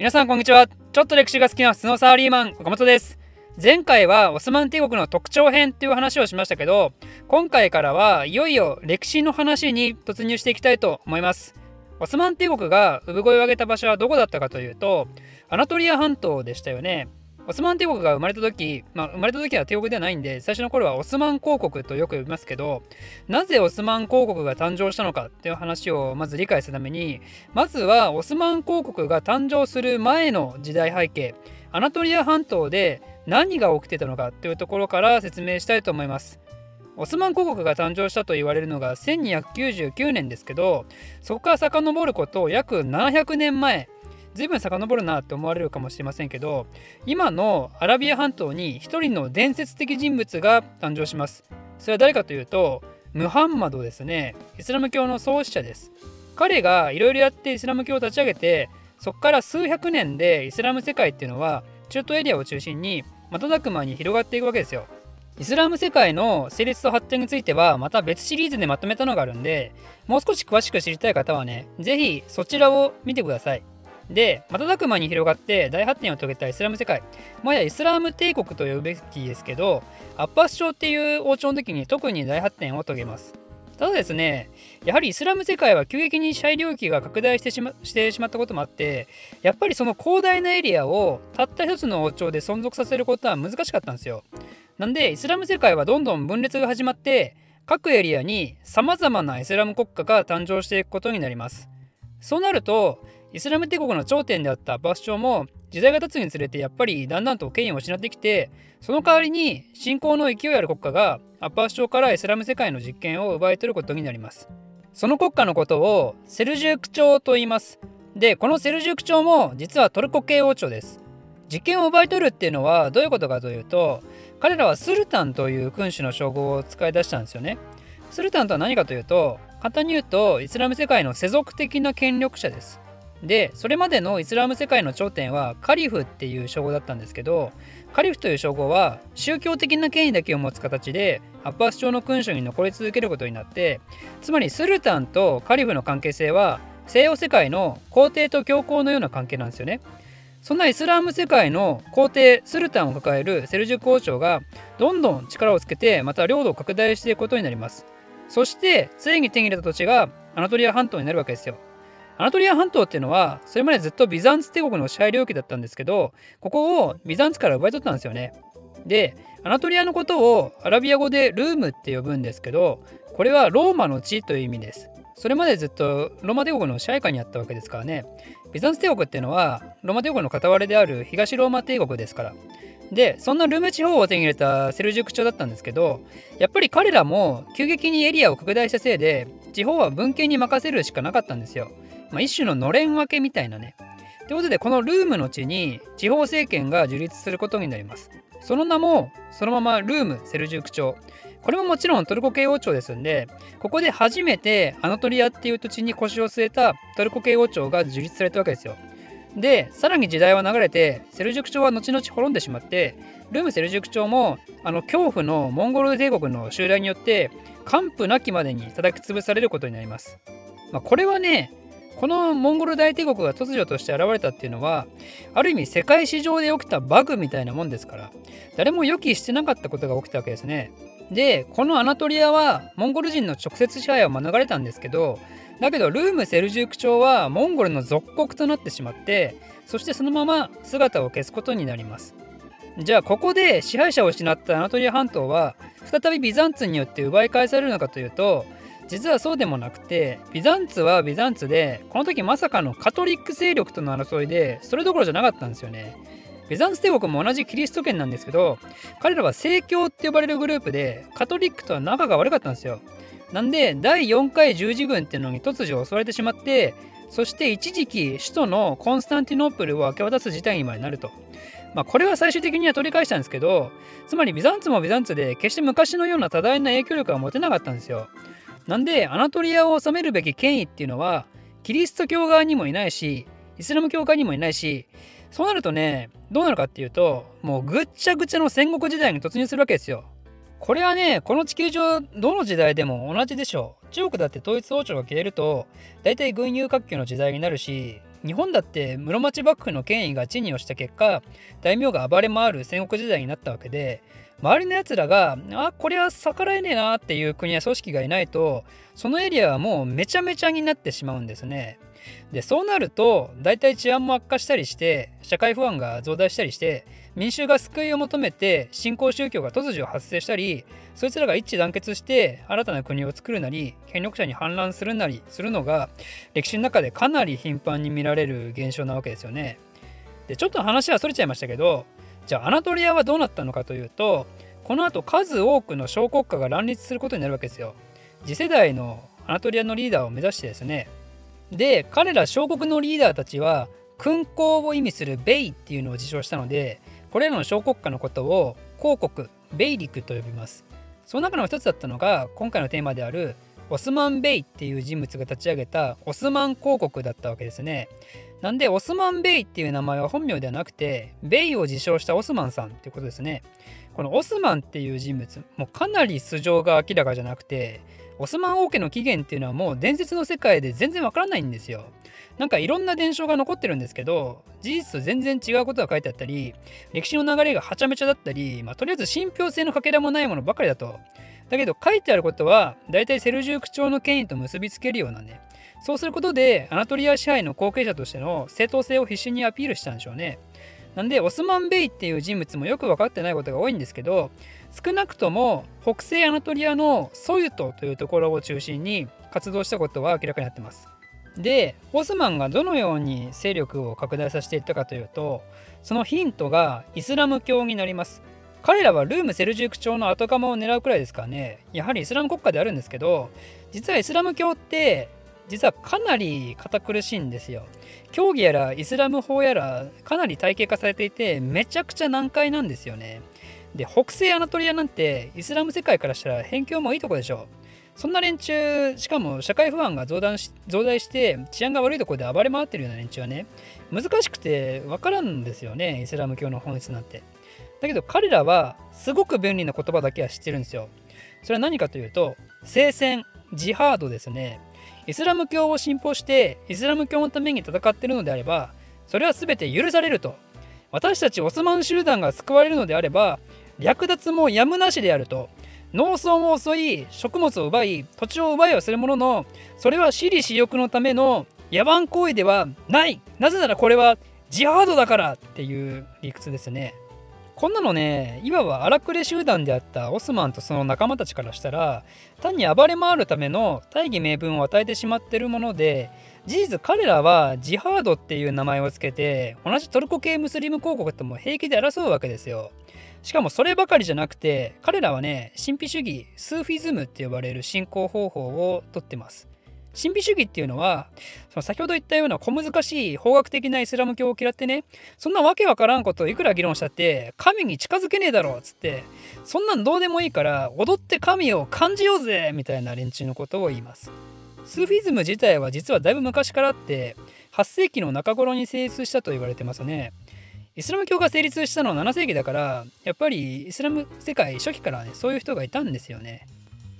皆さんこんにちは。ちょっと歴史が好きなスノーサーリーマン岡本です。前回はオスマン帝国の特徴編っていう話をしましたけど今回からはいよいよ歴史の話に突入していきたいと思います。オスマン帝国が産声を上げた場所はどこだったかというとアナトリア半島でしたよね。オスマン帝国が生まれた時、まあ、生まれた時は帝国ではないんで最初の頃はオスマン公国とよく呼びますけどなぜオスマン公国が誕生したのかっていう話をまず理解するためにまずはオスマン公国が誕生する前の時代背景アナトリア半島で何が起きてたのかっていうところから説明したいと思います。オスマン公国が誕生したと言われるのが1299年ですけどそこから遡ること約700年前随分遡るなって思われるかもしれませんけど今のアラビア半島に一人の伝説的人物が誕生します。それは誰かというとムハンマドですね。イスラム教の創始者です。彼がいろいろやってイスラム教を立ち上げてそこから数百年でイスラム世界っていうのは中東エリアを中心に瞬く間に広がっていくわけですよ。イスラム世界の成立と発展についてはまた別シリーズでまとめたのがあるんでもう少し詳しく知りたい方はね是非そちらを見てください。で、瞬く間に広がって大発展を遂げたイスラム世界。もはやイスラム帝国と呼ぶべきですけど、アッパース朝っていう王朝の時に特に大発展を遂げます。ただですね、やはりイスラム世界は急激に支配領域が拡大してしましてしまったこともあって、やっぱりその広大なエリアをたった一つの王朝で存続させることは難しかったんですよ。なんで、イスラム世界はどんどん分裂が始まって、各エリアに様々なイスラム国家が誕生していくことになります。そうなると、イスラム帝国の頂点であったアッバス朝も時代が経つにつれてやっぱりだんだんと権威を失ってきてその代わりに信仰の勢いある国家がアッバス朝からイスラム世界の実権を奪い取ることになります。その国家のことをセルジューク朝と言います。でこのセルジューク朝も実はトルコ系王朝です。実権を奪い取るっていうのはどういうことかというと彼らはスルタンという君主の称号を使い出したんですよね。スルタンとは何かというと簡単に言うとイスラム世界の世俗的な権力者です。でそれまでのイスラム世界の頂点はカリフっていう称号だったんですけどカリフという称号は宗教的な権威だけを持つ形でアッバス朝の君主に残り続けることになってつまりスルタンとカリフの関係性は西洋世界の皇帝と教皇のような関係なんですよね。そんなイスラム世界の皇帝スルタンを抱えるセルジュク王朝がどんどん力をつけてまた領土を拡大していくことになります。そしてついに手に入れた土地がアナトリア半島になるわけですよ。アナトリア半島っていうのはそれまでずっとビザンツ帝国の支配領域だったんですけどここをビザンツから奪い取ったんですよね。でアナトリアのことをアラビア語でルームって呼ぶんですけどこれはローマの地という意味です。それまでずっとローマ帝国の支配下にあったわけですからね。ビザンツ帝国っていうのはローマ帝国の片割れである東ローマ帝国ですから。でそんなルーム地方を手に入れたセルジュク朝だったんですけどやっぱり彼らも急激にエリアを拡大したせいで地方は文献に任せるしかなかったんですよ。まあ、一種ののれん分けみたいなね。ということでこのルームの地に地方政権が樹立することになります。その名もそのままルームセルジューク朝。これももちろんトルコ系王朝ですんでここで初めてアナトリアっていう土地に腰を据えたトルコ系王朝が樹立されたわけですよ。でさらに時代は流れてセルジュク朝は後々滅んでしまってルームセルジュク朝もあの恐怖のモンゴル帝国の襲来によって完膚なきまでに叩き潰されることになります。まあ、これはねこのモンゴル大帝国が突如として現れたっていうのはある意味世界史上で起きたバグみたいなもんですから誰も予期してなかったことが起きたわけですね。でこのアナトリアはモンゴル人の直接支配を免れたんですけどだけどルーム・セルジューク朝はモンゴルの属国となってしまってそしてそのまま姿を消すことになります。じゃあここで支配者を失ったアナトリア半島は再びビザンツによって奪い返されるのかというと実はそうでもなくてビザンツはビザンツでこの時まさかのカトリック勢力との争いでそれどころじゃなかったんですよね。ビザンツ帝国も同じキリスト圏なんですけど彼らは正教って呼ばれるグループでカトリックとは仲が悪かったんですよ。なんで第4回十字軍っていうのに突如襲われてしまってそして一時期首都のコンスタンティノープルを明け渡す事態にまでなると。まあ、これは最終的には取り返したんですけどつまりビザンツもビザンツで決して昔のような多大な影響力は持てなかったんですよ。なんでアナトリアを治めるべき権威っていうのはキリスト教側にもいないしイスラム教側にもいないしそうなるとねどうなるかっていうともうぐっちゃぐちゃの戦国時代に突入するわけですよ。これはねこの地球上どの時代でも同じでしょう。中国だって統一王朝が消えると大体軍友割拠の時代になるし日本だって室町幕府の権威が地に落ちた結果大名が暴れ回る戦国時代になったわけで周りのやつらがあこれは逆らえねえなっていう国や組織がいないとそのエリアはもうめちゃめちゃになってしまうんですね。でそうなると大体治安も悪化したりして社会不安が増大したりして民衆が救いを求めて新興宗教が突如発生したりそいつらが一致団結して新たな国を作るなり権力者に反乱するなりするのが歴史の中でかなり頻繁に見られる現象なわけですよね。でちょっと話はそれちゃいましたけどじゃあアナトリアはどうなったのかというとこの後数多くの小国家が乱立することになるわけですよ。次世代のアナトリアのリーダーを目指してですね。で彼ら小国のリーダーたちは勲功を意味するベイっていうのを自称したのでこれらの小国家のことを公国ベイリクと呼びます。その中の一つだったのが今回のテーマであるオスマン・ベイっていう人物が立ち上げたオスマン公国だったわけですね。なんでオスマン・ベイっていう名前は本名ではなくてベイを自称したオスマンさんっていうことですねこのオスマンっていう人物もうかなり素性が明らかじゃなくてオスマン王家の起源っていうのはもう伝説の世界で全然わからないんですよ。なんかいろんな伝承が残ってるんですけど事実と全然違うことが書いてあったり歴史の流れがはちゃめちゃだったり、まあ、とりあえず信憑性のかけらもないものばかりだと。だけど書いてあることは大体セルジューク朝の権威と結びつけるようなねそうすることでアナトリア支配の後継者としての正当性を必死にアピールしたんでしょうね。なんでオスマン・ベイっていう人物もよく分かってないことが多いんですけど少なくとも北西アナトリアのソユトというところを中心に活動したことは明らかになってます。でオスマンがどのように勢力を拡大させていったかというとそのヒントがイスラム教になります。彼らはルーム・セルジューク朝の後釜を狙うくらいですからねやはりイスラム国家であるんですけど実はイスラム教って実はかなり堅苦しいんですよ。教義やらイスラム法やらかなり体系化されていてめちゃくちゃ難解なんですよね。で北西アナトリアなんてイスラム世界からしたら辺境もいいとこでしょうそんな連中しかも社会不安が増大し増大して治安が悪いところで暴れ回ってるような連中はね難しくて分からんですよねイスラム教の本質なんてだけど彼らはすごく便利な言葉だけは知ってるんですよそれは何かというと聖戦ジハードですねイスラム教を信奉してイスラム教のために戦っているのであればそれは全て許されると。私たちオスマン集団が救われるのであれば略奪もやむなしであると。農村を襲い食物を奪い土地を奪いはするもののそれは私利私欲のための野蛮行為ではない。なぜならこれはジハードだからっていう理屈ですね。こんなのねいわば荒くれ集団であったオスマンとその仲間たちからしたら単に暴れ回るための大義名分を与えてしまってるもので事実彼らはジハードっていう名前を付けて同じトルコ系ムスリム公国とも平気で争うわけですよ。しかもそればかりじゃなくて彼らはね神秘主義スーフィズムって呼ばれる信仰方法をとってます。神秘主義っていうのはその先ほど言ったような小難しい法学的なイスラム教を嫌ってねそんなわけわからんことをいくら議論したって神に近づけねえだろうっつってそんなんどうでもいいから踊って神を感じようぜみたいな連中のことを言います。スーフィズム自体は実はだいぶ昔からあって8世紀の中頃に成立したと言われてますね。イスラム教が成立したのは7世紀だからやっぱりイスラム世界初期からねそういう人がいたんですよね。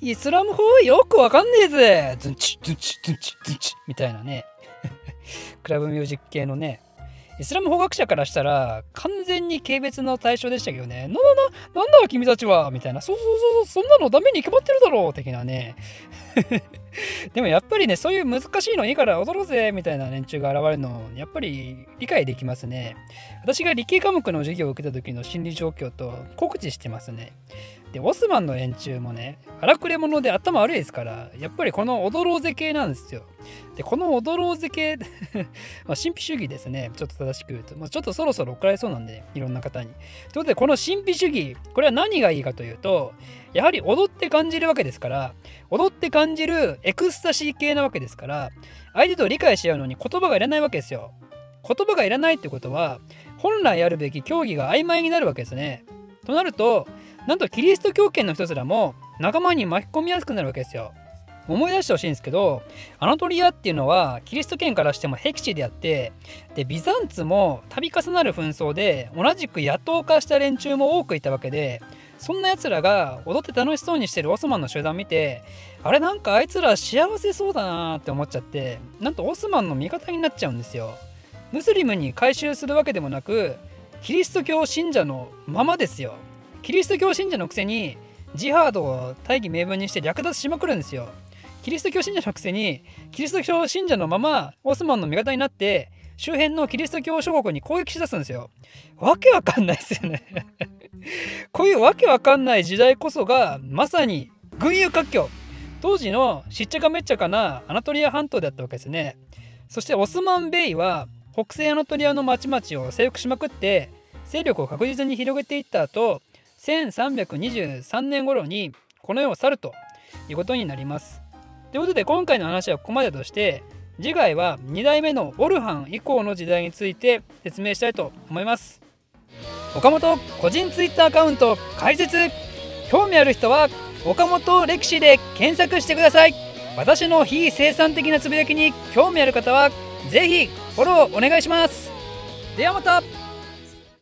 イスラム法よくわかんねえぜズンチズンチズンチズンチみたいなね クラブミュージック系のねイスラム法学者からしたら完全に軽蔑の対象でしたけどね、な、な、な、なんだ君たちはみたいな、そうそうそう、そんなのダメに決まってるだろう的なね。でもやっぱりね、そういう難しいのいいから踊ろうぜみたいな連中が現れるの、やっぱり理解できますね。私が理系科目の授業を受けた時の心理状況と酷似してますね。で、オスマンの連中もね、荒くれ者で頭悪いですから、やっぱりこの踊ろうぜ系なんですよ。で、この踊ろうぜ系 まあ、神秘主義ですね。ちょっと正しく言うと。まあ、ちょっとそろそろ怒られそうなんで、いろんな方に。ということで、この神秘主義、これは何がいいかというと、やはり踊って感じるわけですから、踊って感じるエクスタシー系なわけですから、相手と理解し合うのに言葉がいらないわけですよ。言葉がいらないってことは、本来あるべき競技が曖昧になるわけですね。となると、なんとキリスト教圏の人すらも仲間に巻き込みやすくなるわけですよ。思い出してほしいんですけどアナトリアっていうのはキリスト圏からしても僻地であってでビザンツも度重なる紛争で同じく野党化した連中も多くいたわけでそんな奴らが踊って楽しそうにしてるオスマンの集団見てあれなんかあいつら幸せそうだなって思っちゃってなんとオスマンの味方になっちゃうんですよ。ムスリムに改宗するわけでもなくキリスト教信者のままですよキリスト教信者のくせにジハードを大義名分にして略奪しまくるんですよ。キリスト教信者のくせにキリスト教信者のままオスマンの味方になって周辺のキリスト教諸国に攻撃しだすんですよ。わけわかんないですよね。こういうわけわかんない時代こそがまさに群雄割拠。当時のしっちゃかめっちゃかなアナトリア半島だったわけですね。そしてオスマン・ベイは北西アナトリアの町々を征服しまくって勢力を確実に広げていった後1323年頃にこの世を去るということになります。ということで今回の話はここまでとして次回は2代目のオルハン以降の時代について説明したいと思います。岡本個人 Twitter アカウント開設興味ある人は岡本歴史で検索してください私の非生産的なつぶやきに興味ある方は是非フォローお願いしますではまた